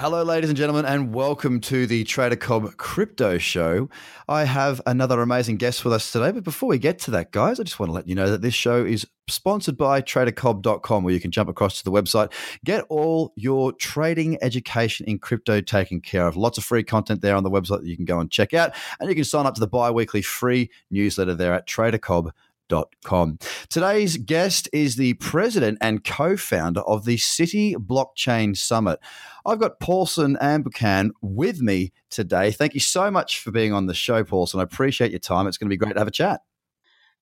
Hello, ladies and gentlemen, and welcome to the Trader Cobb Crypto Show. I have another amazing guest with us today, but before we get to that, guys, I just want to let you know that this show is sponsored by tradercobb.com, where you can jump across to the website, get all your trading education in crypto taken care of. Lots of free content there on the website that you can go and check out, and you can sign up to the bi weekly free newsletter there at tradercobb.com Today's guest is the president and co founder of the City Blockchain Summit. I've got Paulson Ambuchan with me today. Thank you so much for being on the show, Paulson. I appreciate your time. It's going to be great to have a chat.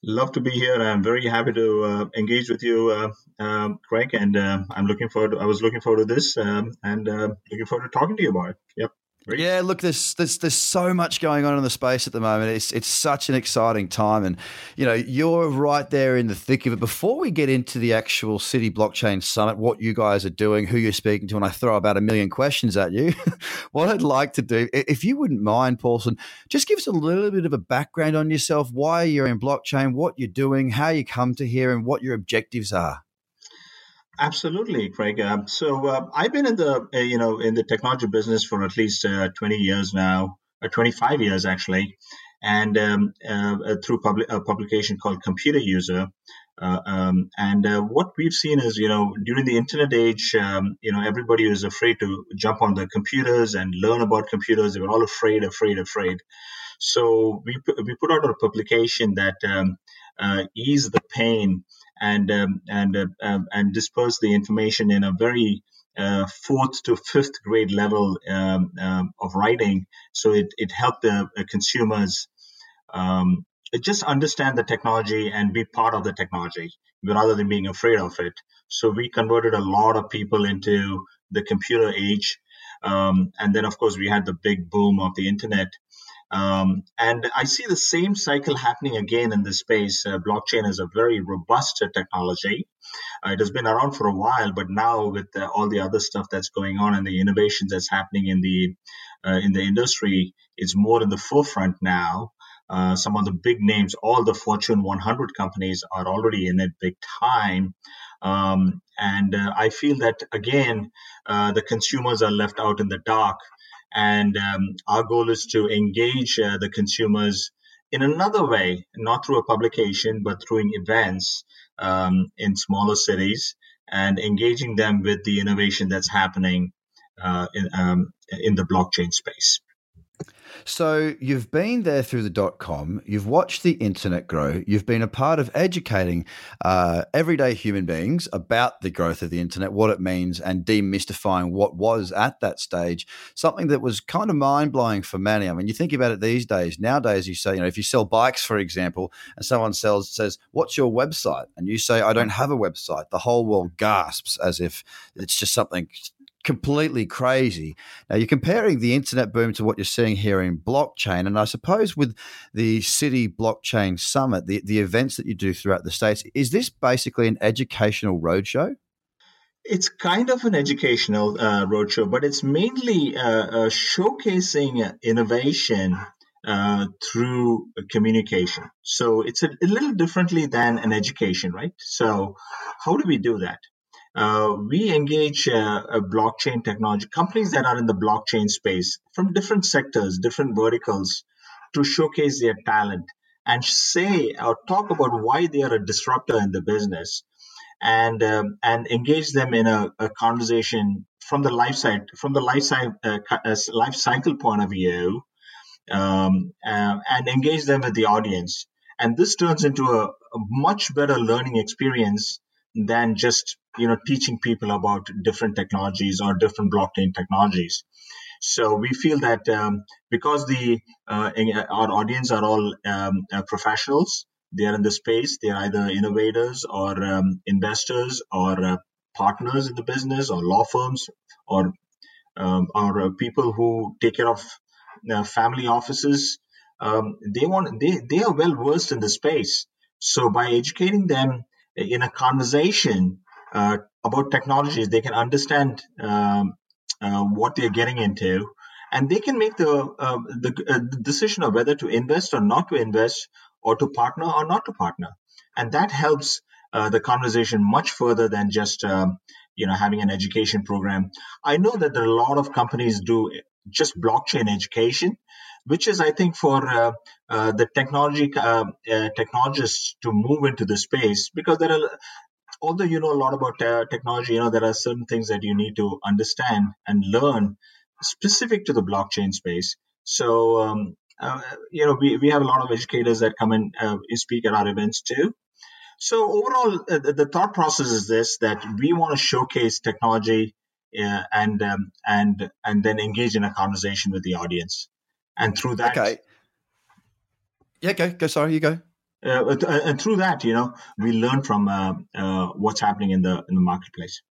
Love to be here. I'm very happy to uh, engage with you, uh, um, Craig, and uh, I'm looking forward. To, I was looking forward to this, um, and uh, looking forward to talking to you about it. Yep. Yeah, look, there's there's there's so much going on in the space at the moment. It's it's such an exciting time, and you know you're right there in the thick of it. Before we get into the actual City Blockchain Summit, what you guys are doing, who you're speaking to, and I throw about a million questions at you, what I'd like to do, if you wouldn't mind, Paulson, just give us a little bit of a background on yourself, why you're in blockchain, what you're doing, how you come to here, and what your objectives are. Absolutely, Craig. Uh, so uh, I've been in the uh, you know in the technology business for at least uh, 20 years now, or 25 years actually, and um, uh, through a publication called Computer User. Uh, um, and what we've seen is, you know, during the internet age, um, you know, everybody was afraid to jump on the computers and learn about computers. They were all afraid, afraid, afraid. So we we put out a publication that um, ease the pain and um, and uh, um, and disperse the information in a very uh, fourth to fifth grade level um, um, of writing. So it, it helped the consumers um, just understand the technology and be part of the technology rather than being afraid of it. So we converted a lot of people into the computer age. Um, and then, of course, we had the big boom of the internet. Um, and I see the same cycle happening again in this space. Uh, blockchain is a very robust technology. Uh, it has been around for a while, but now with uh, all the other stuff that's going on and the innovations that's happening in the uh, in the industry, it's more in the forefront now. Uh, some of the big names, all the Fortune 100 companies are already in it big time. Um, and uh, I feel that again, the consumers are left out in the dark and um, our goal is to engage uh, the consumers in another way, not through a publication, but through events um, in smaller cities and engaging them with the innovation that's happening uh, in, um, in the blockchain space. So you've been there through the dot com, you've watched the internet grow, you've been a part of educating uh, everyday human beings about the growth of the internet, what it means, and demystifying what was at that stage something that was kind of mind blowing for many. I mean, you think about it these days. Nowadays, you say, you know, if you sell bikes, for example, and someone sells says, "What's your website?" and you say, "I don't have a website," the whole world gasps as if it's just something completely crazy. Now, you're comparing the internet boom to what you're seeing here in blockchain. And I suppose with the City Blockchain Summit, the, the events that you do throughout the States, is this basically an educational roadshow? It's kind of an educational uh, roadshow, but it's mainly uh, uh, showcasing innovation uh, through communication. So it's a, a, little differently than an education, right? So, how do we do that? Uh, we engage uh, blockchain technology companies that are in the blockchain space from different sectors, different verticals, to showcase their talent and say or talk about why they are a disruptor in the business, and um, and engage them in a, a, conversation from the life side from the life side uh, uh life cycle point of view, um, uh, and engage them with the audience. And this turns into a, a much better learning experience than just you know teaching people about different technologies or different blockchain technologies. So we feel that um, because the uh, our audience are all um, uh, professionals, they are in the space. They are either innovators or um, investors or uh, partners in the business or law firms or um, or uh, people who take care of uh, family offices. Um, they want they they are well versed in the space. So by educating them in a conversation uh, about technologies, they can understand um, uh, what they're getting into and they can make the uh, the, uh, the decision of whether to invest or not to invest, or to partner or not to partner, and that helps uh, the conversation much further than just um, you know having an education program. I know that there are a lot of companies do just blockchain education, which is I think for uh, uh, the technology uh, uh, technologists to move into the space because there are although you know a lot about uh, technology, you know there are certain things that you need to understand and learn specific to the blockchain space. So um, uh, you know we, we have a lot of educators that come and uh, speak at our events too. So overall, uh, the thought process is this: that we want to showcase technology uh, and um, and and then engage in a conversation with the audience, and through that. Okay. Yeah, go go. Sorry, you go. Uh, and through that, you know, we learn from uh, uh, what's happening in the in the marketplace.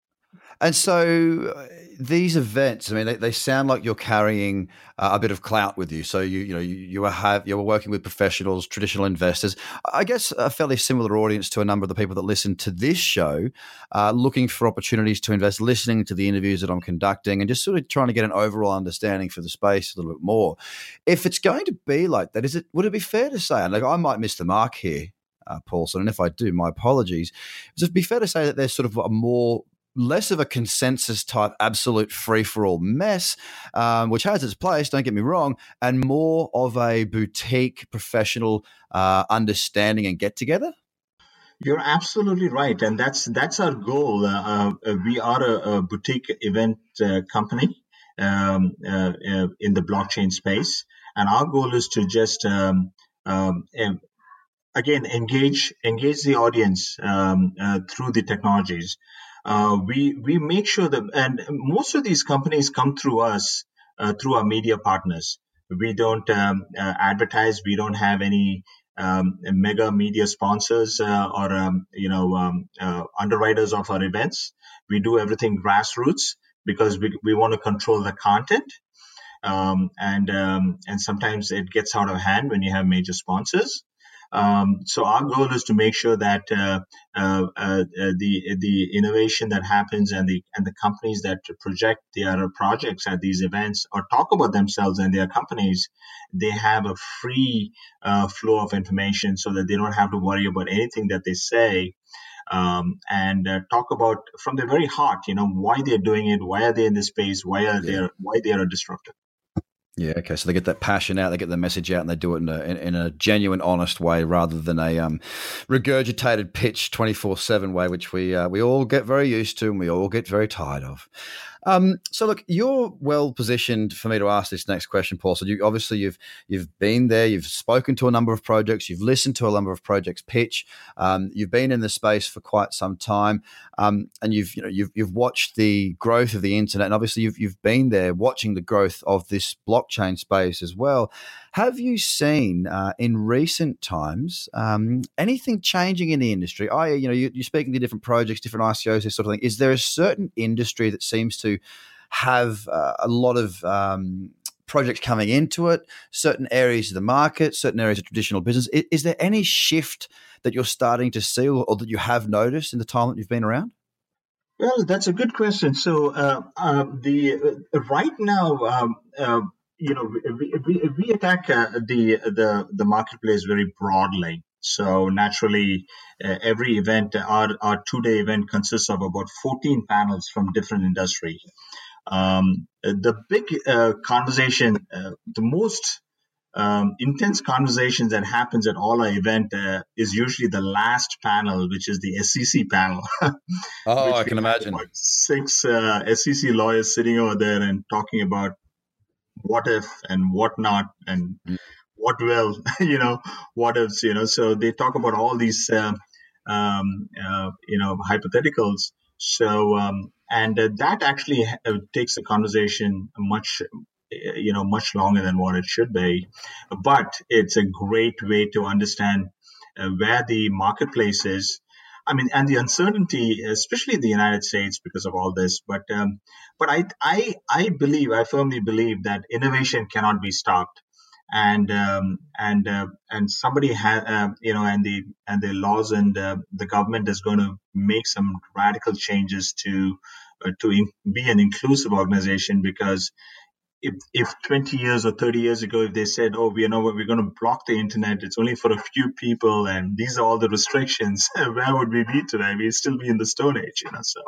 And so uh, these events, I mean, they, they sound like you're carrying uh, a bit of clout with you. So you you know you, you have you're working with professionals, traditional investors. I guess a fairly similar audience to a number of the people that listen to this show, uh, looking for opportunities to invest, listening to the interviews that I'm conducting, and just sort of trying to get an overall understanding for the space a little bit more. If it's going to be like that, is it would it be fair to say? And like I might miss the mark here. Uh, Paulson, and if I do, my apologies. Would it be fair to say that there's sort of a more less of a consensus type absolute free for all mess, um, which has its place, don't get me wrong, and more of a boutique professional uh, understanding and get together? You're absolutely right, and that's that's our goal. Uh, uh, we are a, a boutique event uh, company um, uh, uh, in the blockchain space, and our goal is to just um, um, again engage engage the audience um, through the technologies uh, we we make sure that and most of these companies come through us uh, through our media partners. We don't um, uh, advertise. We don't have any um, mega media sponsors uh, or um, you know um, uh, underwriters of our events. We do everything grassroots because we, we want to control the content. Um, and um, and sometimes it gets out of hand when you have major sponsors. Um, so our goal is to make sure that uh, uh, uh, the the innovation that happens and the and the companies that project their projects at these events or talk about themselves and their companies, they have a free uh, flow of information so that they don't have to worry about anything that they say. Um, and uh, talk about from the very heart, you know, why they're doing it, why are they in this space, why are yeah. they why they are a disruptor. Yeah, okay. So they get that passion out, they get the message out, and they do it in a, in, in a genuine, honest way rather than a um, regurgitated pitch 24 7 way, which we, uh, we all get very used to and we all get very tired of. Um, so look, you're well positioned for me to ask this next question, Paul. So you obviously you've you've been there, you've spoken to a number of projects, you've listened to a number of projects pitch, um, you've been in the space for quite some time, um, and you've you know you've you've watched the growth of the internet, and obviously you've you've been there watching the growth of this blockchain space as well. Have you seen uh, in recent times um, anything changing in the industry? I, you know, you, are speaking to different projects, different ICOs, this sort of thing. Is there a certain industry that seems to have uh, a lot of um, projects coming into it, certain areas of the market, certain areas of traditional business? Is, is there any shift that you're starting to see or, or, that you have noticed in the time that you've been around? Well, that's a good question. So, uh, uh, the uh, right now, um, uh, you know, we, we, we attack uh, the, the, the marketplace very broadly. So naturally, uh, every event, our, our two-day event consists of about 14 panels from different industry. Um, the big uh, conversation, uh, the most um, intense conversations that happens at all our event uh, is usually the last panel, which is the SEC panel. oh, I can imagine. Six uh, SEC lawyers sitting over there and talking about what if and what not and mm. What will you know what ifs you know? So they talk about all these uh, um, uh, you know hypotheticals. So um, and uh, that actually uh, takes the conversation much you know much longer than what it should be. But it's a great way to understand uh, where the marketplace is. I mean, and the uncertainty, especially in the United States, because of all this. But um, but I I I believe I firmly believe that innovation cannot be stopped, and um, and uh, and somebody has uh, you know and the and the laws and uh, the government is going to make some radical changes to uh, to in- be an inclusive organization because if, if 20 years or 30 years ago, if they said, oh, we know what we're going to block the internet, it's only for a few people, and these are all the restrictions, where would we be today? We'd still be in the Stone Age, you know. So,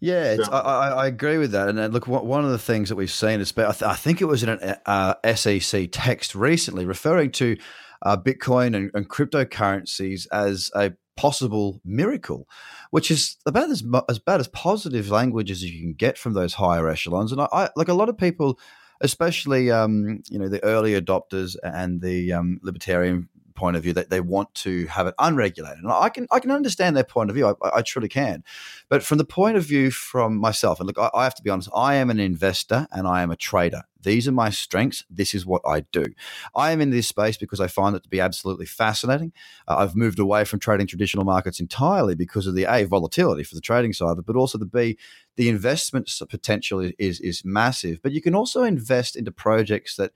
yeah, so. I, I, agree with that. And uh, look, one of the things that we've seen is, I think it was in an uh, SEC text recently referring to uh, Bitcoin and, and cryptocurrencies as a possible miracle, which is about as as about as positive language as you can get from those higher echelons. And I, I like a lot of people, especially um, you know the early adopters and the um, libertarian point of view that they want to have it unregulated. And I can I can understand their point of view. I, I truly can. But from the point of view from myself, and look, I, I have to be honest, I am an investor and I am a trader. These are my strengths. This is what I do. I am in this space because I find it to be absolutely fascinating. Uh, I've moved away from trading traditional markets entirely because of the A, volatility for the trading side of it, but also the B, the investment potential is, is, is massive. But you can also invest into projects that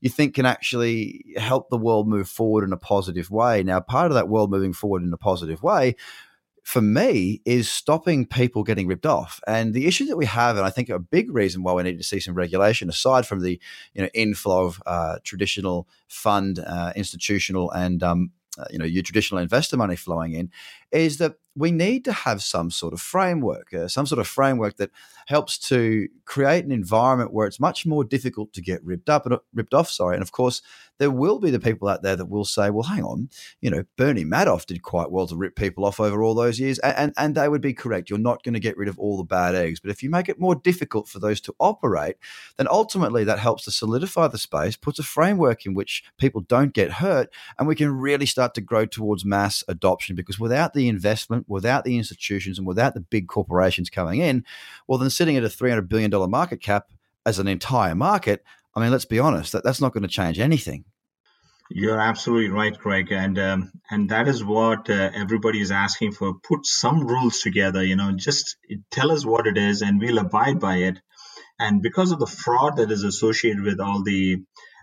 you think can actually help the world move forward in a positive way. Now, part of that world moving forward in a positive way for me is stopping people getting ripped off. And the issue that we have, and I think a big reason why we need to see some regulation, aside from the you know inflow of uh, traditional fund, uh, institutional, and um, uh, you know your traditional investor money flowing in, is that we need to have some sort of framework, uh, some sort of framework that helps to create an environment where it's much more difficult to get ripped up and ripped off. Sorry, and of course there will be the people out there that will say, "Well, hang on, you know, Bernie Madoff did quite well to rip people off over all those years," and and, and they would be correct. You're not going to get rid of all the bad eggs, but if you make it more difficult for those to operate, then ultimately that helps to solidify the space, puts a framework in which people don't get hurt, and we can really start to grow towards mass adoption. Because without the investment, without the institutions, and without the big corporations coming in, well, then sitting at a three hundred billion dollar market cap as an entire market I mean, let's be honest, that, that's not going to change anything. You're absolutely right, Craig, and um, and that is what uh, everybody is asking for. Put some rules together, you know, just tell us what it is, and we'll abide by it. And because of the fraud that is associated with all the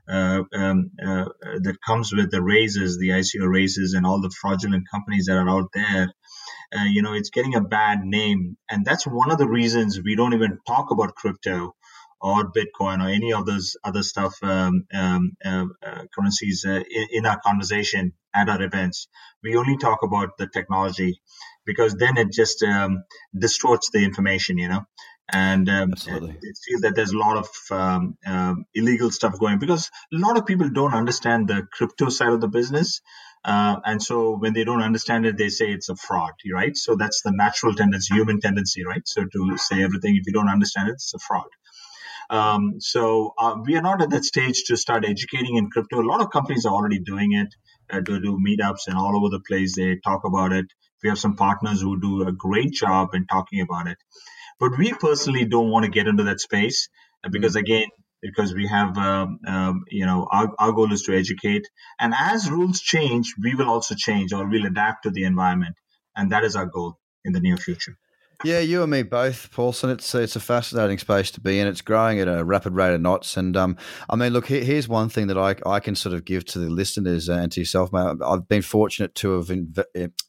uh, um, uh, that comes with the raises, the ICO raises, and all the fraudulent companies that are out there, uh, you know, it's getting a bad name, and that's one of the reasons we don't even talk about crypto or Bitcoin or any of those other stuff um, um, uh, uh, currencies uh, in, in, our conversation at our events. We only talk about the technology because then it just um, distorts the information, you know. And um, it feels that there's a lot of um, um, illegal stuff going because a lot of people don't understand the crypto side of the business. Uh, and so when they don't understand it, they say it's a fraud, right? So that's the natural tendency, human tendency, right? So to say everything, if you don't understand it, it's a fraud. Um, so uh, we are not at that stage to start educating in crypto. A lot of companies are already doing it. Uh, to do meetups and all over the place. They talk about it. We have some partners who do a great job in talking about it. But we personally don't want to get into that space uh, because, mm-hmm. again, because we have, um, um, you know, our, our goal is to educate. And as rules change, we will also change or we'll adapt to the environment. And that is our goal in the near future. Yeah, you and me both, Paulson. It's it's a fascinating space to be in. It's growing at a rapid rate of knots. And um, I mean, look, here, here's one thing that I, I can sort of give to the listeners and to yourself, mate. I've been fortunate to have in,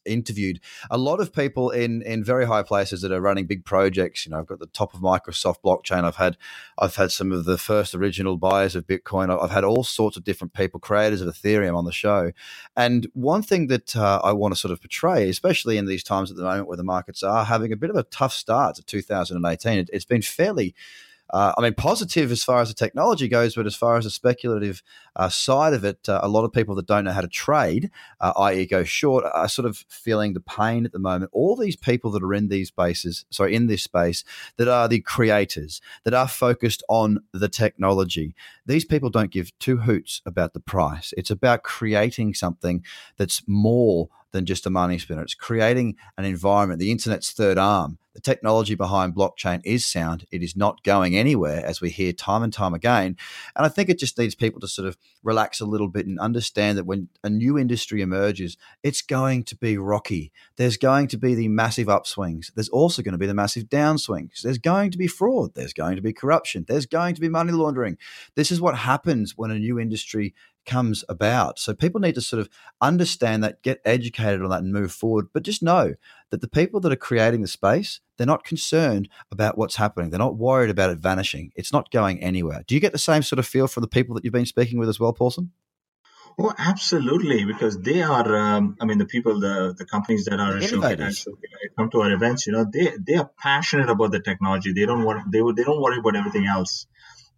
interviewed a lot of people in in very high places that are running big projects. You know, I've got the top of Microsoft blockchain. I've had I've had some of the first original buyers of Bitcoin. I've had all sorts of different people, creators of Ethereum, on the show. And one thing that uh, I want to sort of portray, especially in these times at the moment where the markets are having a bit of a tough start to 2018. It, has been fairly uh, I mean, positive as far as the technology goes, but as far as the speculative uh, side of it, uh, a lot of people that don't know how to trade, uh, i.e., go short, are sort of feeling the pain at the moment. All these people that are in these spaces, sorry, in this space, that are the creators, that are focused on the technology, these people don't give two hoots about the price. It's about creating something that's more than just a money spinner. It's creating an environment, the internet's third arm the technology behind blockchain is sound. It is not going anywhere, as we hear time and time again. And I think it just needs people to sort of relax a little bit and understand that when a new industry emerges, it's going to be rocky. There's going to be the massive upswings. There's also going to be the massive downswings. There's going to be fraud. There's going to be corruption. There's going to be money laundering. This is what happens when a new industry comes about. So people need to sort of understand that, get educated on that, and move forward. But just know that the people that are creating the space, they're not concerned about what's happening. They're not worried about it vanishing. It's not going anywhere. Do you get the same sort of feel from the people that you've been speaking with as well, Paulson? Oh, absolutely, because they are. Um, I mean, the people, the the companies that are innovators. come to our events. You know, they they are passionate about the technology. They don't want they they don't worry about everything else.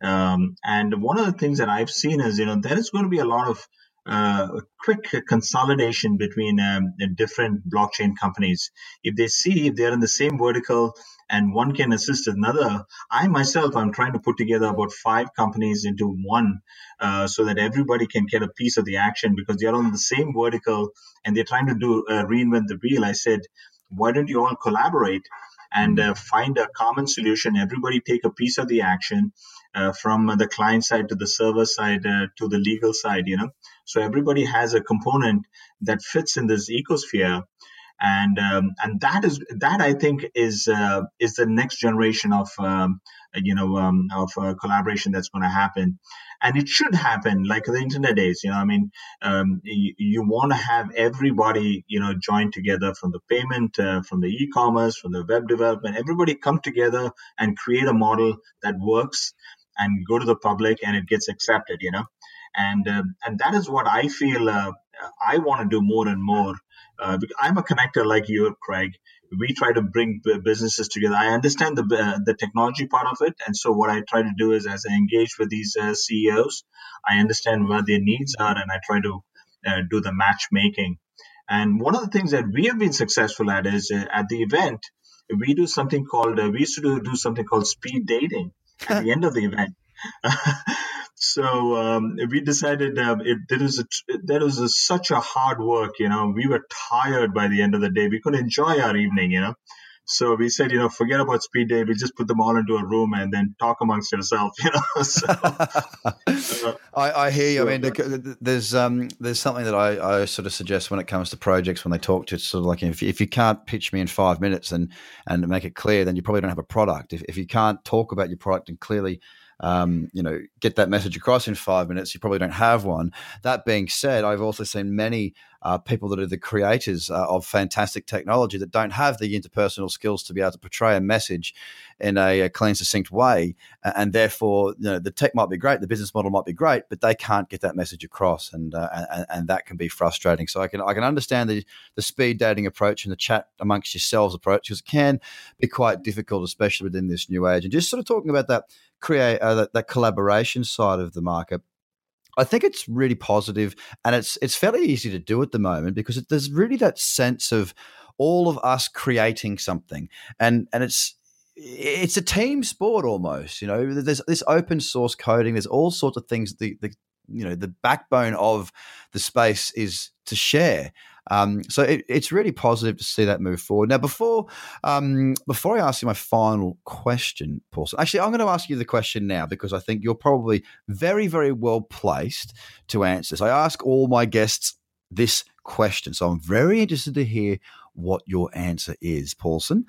Um, and one of the things that I've seen is, you know, there is going to be a lot of uh, quick consolidation between um, different blockchain companies. If they see if they're in the same vertical and one can assist another, I myself I'm trying to put together about five companies into one, uh, so that everybody can get a piece of the action because they're on the same vertical and they're trying to do uh, reinvent the wheel. I said, why don't you all collaborate? and uh, find a common solution. Everybody take a piece of the action uh, from the client side to the server side uh, to the legal side, you know. So everybody has a component that fits in this ecosphere. And um, and that is that I think is uh, is the next generation of um, you know um, of uh, collaboration that's going to happen and it should happen like the internet days you know i mean um, you, you want to have everybody you know join together from the payment uh, from the e-commerce from the web development everybody come together and create a model that works and go to the public and it gets accepted you know and um, and that is what i feel uh, i want to do more and more uh, i'm a connector like you craig we try to bring businesses together. I understand the uh, the technology part of it, and so what I try to do is, as I engage with these uh, CEOs, I understand what their needs are, and I try to uh, do the matchmaking. And one of the things that we have been successful at is uh, at the event, we do something called uh, we used to do, do something called speed dating at the end of the event. so um, we decided um, it, was a, that was a, such a hard work. You know, we were tired by the end of the day. We couldn't enjoy our evening. You know. So we said, you know, forget about speed date. We just put them all into a room and then talk amongst yourself. You know. so, uh, I, I, hear you. I mean, there's um, there's something that I, I sort of suggest when it comes to projects when they talk to. It's sort of like if, if you can't pitch me in five minutes and and make it clear, then you probably don't have a product. If if you can't talk about your product and clearly um, you know, get that message across in five minutes, you probably don't have one. That being said, I've also seen many uh, people that are the creators uh, of fantastic technology that don't have the interpersonal skills to be able to portray a message in a, a clean, succinct way, and therefore, you know, the tech might be great, the business model might be great, but they can't get that message across, and uh, and, and, that can be frustrating. So I can I can understand the the speed dating approach and the chat amongst yourselves approach because it can be quite difficult, especially within this new age. And just sort of talking about that create uh, that, that collaboration side of the market. I think it's really positive, and it's it's fairly easy to do at the moment because it, there's really that sense of all of us creating something, and and it's it's a team sport almost. You know, there's this open source coding. There's all sorts of things. The the you know the backbone of the space is to share um, so it, it's really positive to see that move forward. Now, before um, before I ask you my final question, Paulson, actually, I'm going to ask you the question now because I think you're probably very, very well placed to answer this. I ask all my guests this question, so I'm very interested to hear what your answer is, Paulson.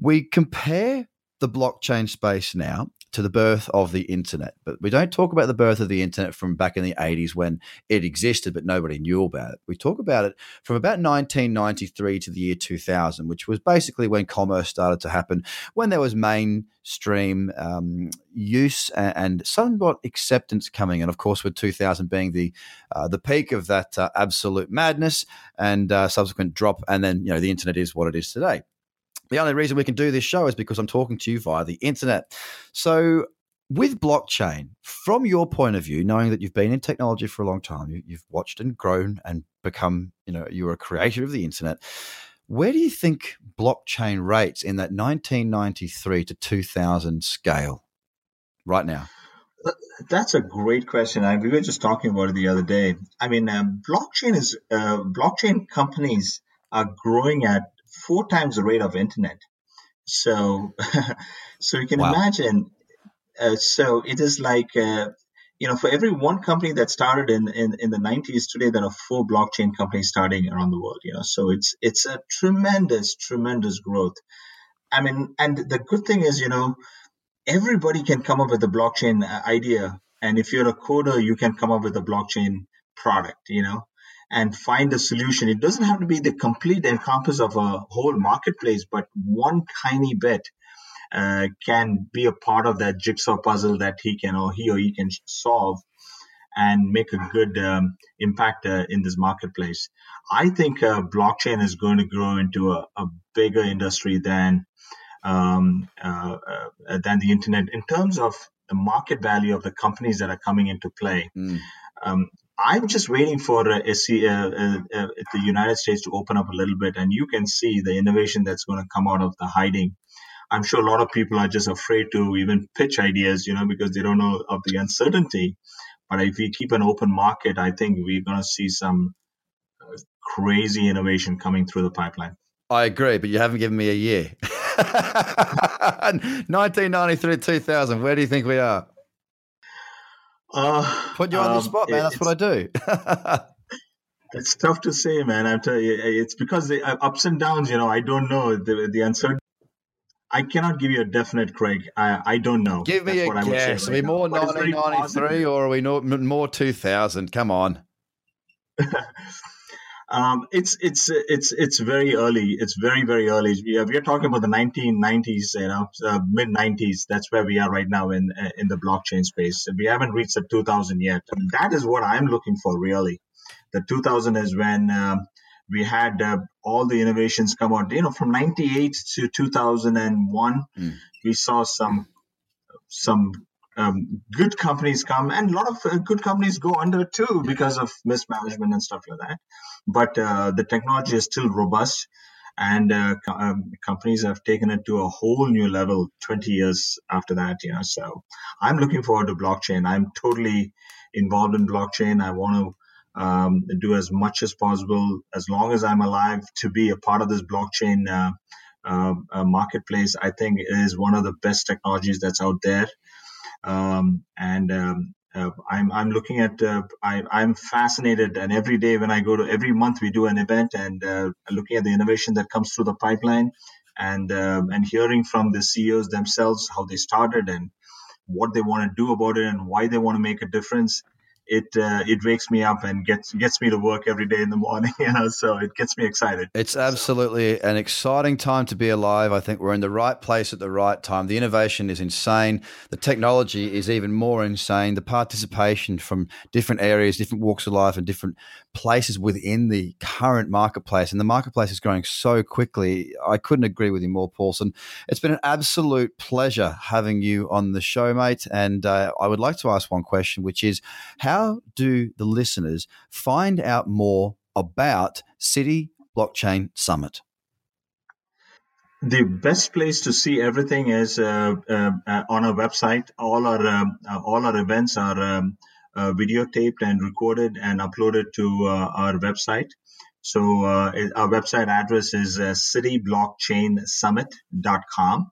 We compare the blockchain space now to the birth of the internet. But we don't talk about the birth of the internet from back in the 80s when it existed, but nobody knew about it. We talk about it from about 1993 to the year 2000, which was basically when commerce started to happen, when there was mainstream um, use and, and, somewhat acceptance coming. And of course, with 2000 being the uh, the peak of that uh, absolute madness and uh, subsequent drop, and then you know the internet is what it is today the only reason we can do this show is because I'm talking to you via the internet. So, with blockchain, from your point of view, knowing that you've been in technology for a long time, you, have watched and grown and become, you know, you're a creator of the internet. Where do you think blockchain rates in that 1993 to 2000 scale right now? That's a great question. I, we were just talking about it the other day. I mean, um, blockchain is uh, blockchain companies are growing at four times the rate of internet. So, so you can wow. imagine. Uh, so it is like uh, you know, for every one company that started in, in in the 90s, today there are four blockchain companies starting around the world. You know, so it's it's a tremendous, tremendous growth. I mean, and the good thing is, you know, everybody can come up with a blockchain uh, idea, and if you're a coder, you can come up with a blockchain product. You know, and find a solution. It doesn't have to be the complete encompass of a whole marketplace, but one tiny bit uh, can be a part of that jigsaw puzzle that he can or he or he can solve and make a good um, impact uh, in this marketplace. I think uh, blockchain is going to grow into a, a bigger industry than um, uh, uh, than the internet in terms of the market value of the companies that are coming into play. Mm. Um, I'm just waiting for uh, SC, uh, uh, uh, the United States to open up a little bit, and you can see the innovation that's going to come out of the hiding. I'm sure a lot of people are just afraid to even pitch ideas, you know, because they don't know of the uncertainty. But if we keep an open market, I think we're going to see some uh, crazy innovation coming through the pipeline. I agree, but you haven't given me a year. 1993 2000, where do you think we are? Uh, Put you on um, the spot, man. That's what I do. it's tough to say, man. I'm telling you, it's because the uh, ups and downs. You know, I don't know the the uncertainty. I cannot give you a definite, Craig. I, I don't know. Give me That's a guess. Right are we more 1993 or are we more 2000? Come on. um, it's it's it's it's very early. It's very very early. We are, we are talking about the 1990s, you know, uh, mid 90s. That's where we are right now in in the blockchain space. We haven't reached the 2000 yet. That is what I'm looking for, really. The 2000 is when um, we had uh, all the innovations come out. You know, from '98 to 2001, mm. we saw some some um, good companies come, and a lot of uh, good companies go under too because of mismanagement and stuff like that. But uh, the technology is still robust, and uh, um, companies have taken it to a whole new level 20 years after that. Know, so I'm looking forward to blockchain. I'm totally involved in blockchain. I want to um, do as much as possible as long as I'm alive to be a part of this blockchain uh, uh, uh, marketplace. I think is one of the best technologies that's out there, um, and um, uh, I'm I'm looking at uh, I, I'm fascinated, and every day when I go to every month we do an event and uh, looking at the innovation that comes through the pipeline, and um, and hearing from the CEOs themselves how they started and what they want to do about it and why they want to make a difference it uh, it wakes me up and gets gets me to work every day in the morning. You know, so it gets me excited. It's absolutely so. an exciting time to be alive. I think we're in the right place at the right time. The innovation is insane. The technology is even more insane. The participation from different areas, different walks of life, and different places within the current marketplace. And the marketplace is growing so quickly. I couldn't agree with you more, Paulson. It's been an absolute pleasure having you on the show, mate. And uh, I would like to ask one question, which is how how do the listeners find out more about City Blockchain Summit? The best place to see everything is uh, uh, uh on our website. All our um, uh, all our events are um, uh, videotaped and recorded and uploaded to uh, our website. So our website address is cityblockchainsummit.com.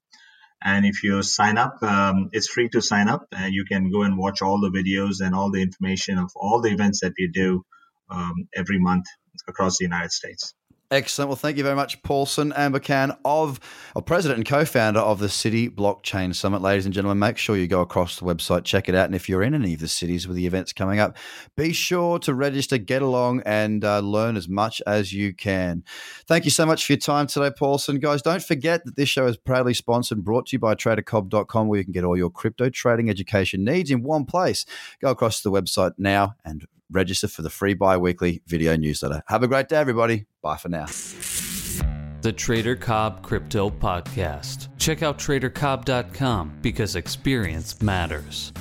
And if you sign up, um, it's free to sign up, and you can go and watch all the videos and all the information of all the events that we do um, every month across the United States. Excellent. Well, thank you very much, Paulson Ambercan, of or president and co-founder of the City Blockchain Summit. Ladies and gentlemen, make sure you go across the website, check it out, and if you're in any of the cities with the events coming up, be sure to register, get along, and uh, learn as much as you can. Thank you so much for your time today, Paulson. Guys, don't forget that this show is proudly sponsored and brought to you by TraderCobb.com, where you can get all your crypto trading education needs in one place. Go across to the website now and register for the free bi weekly video newsletter. Have a great day, everybody. Bye for now. The Trader Cobb Crypto Podcast. Check out tradercobb.com because experience matters.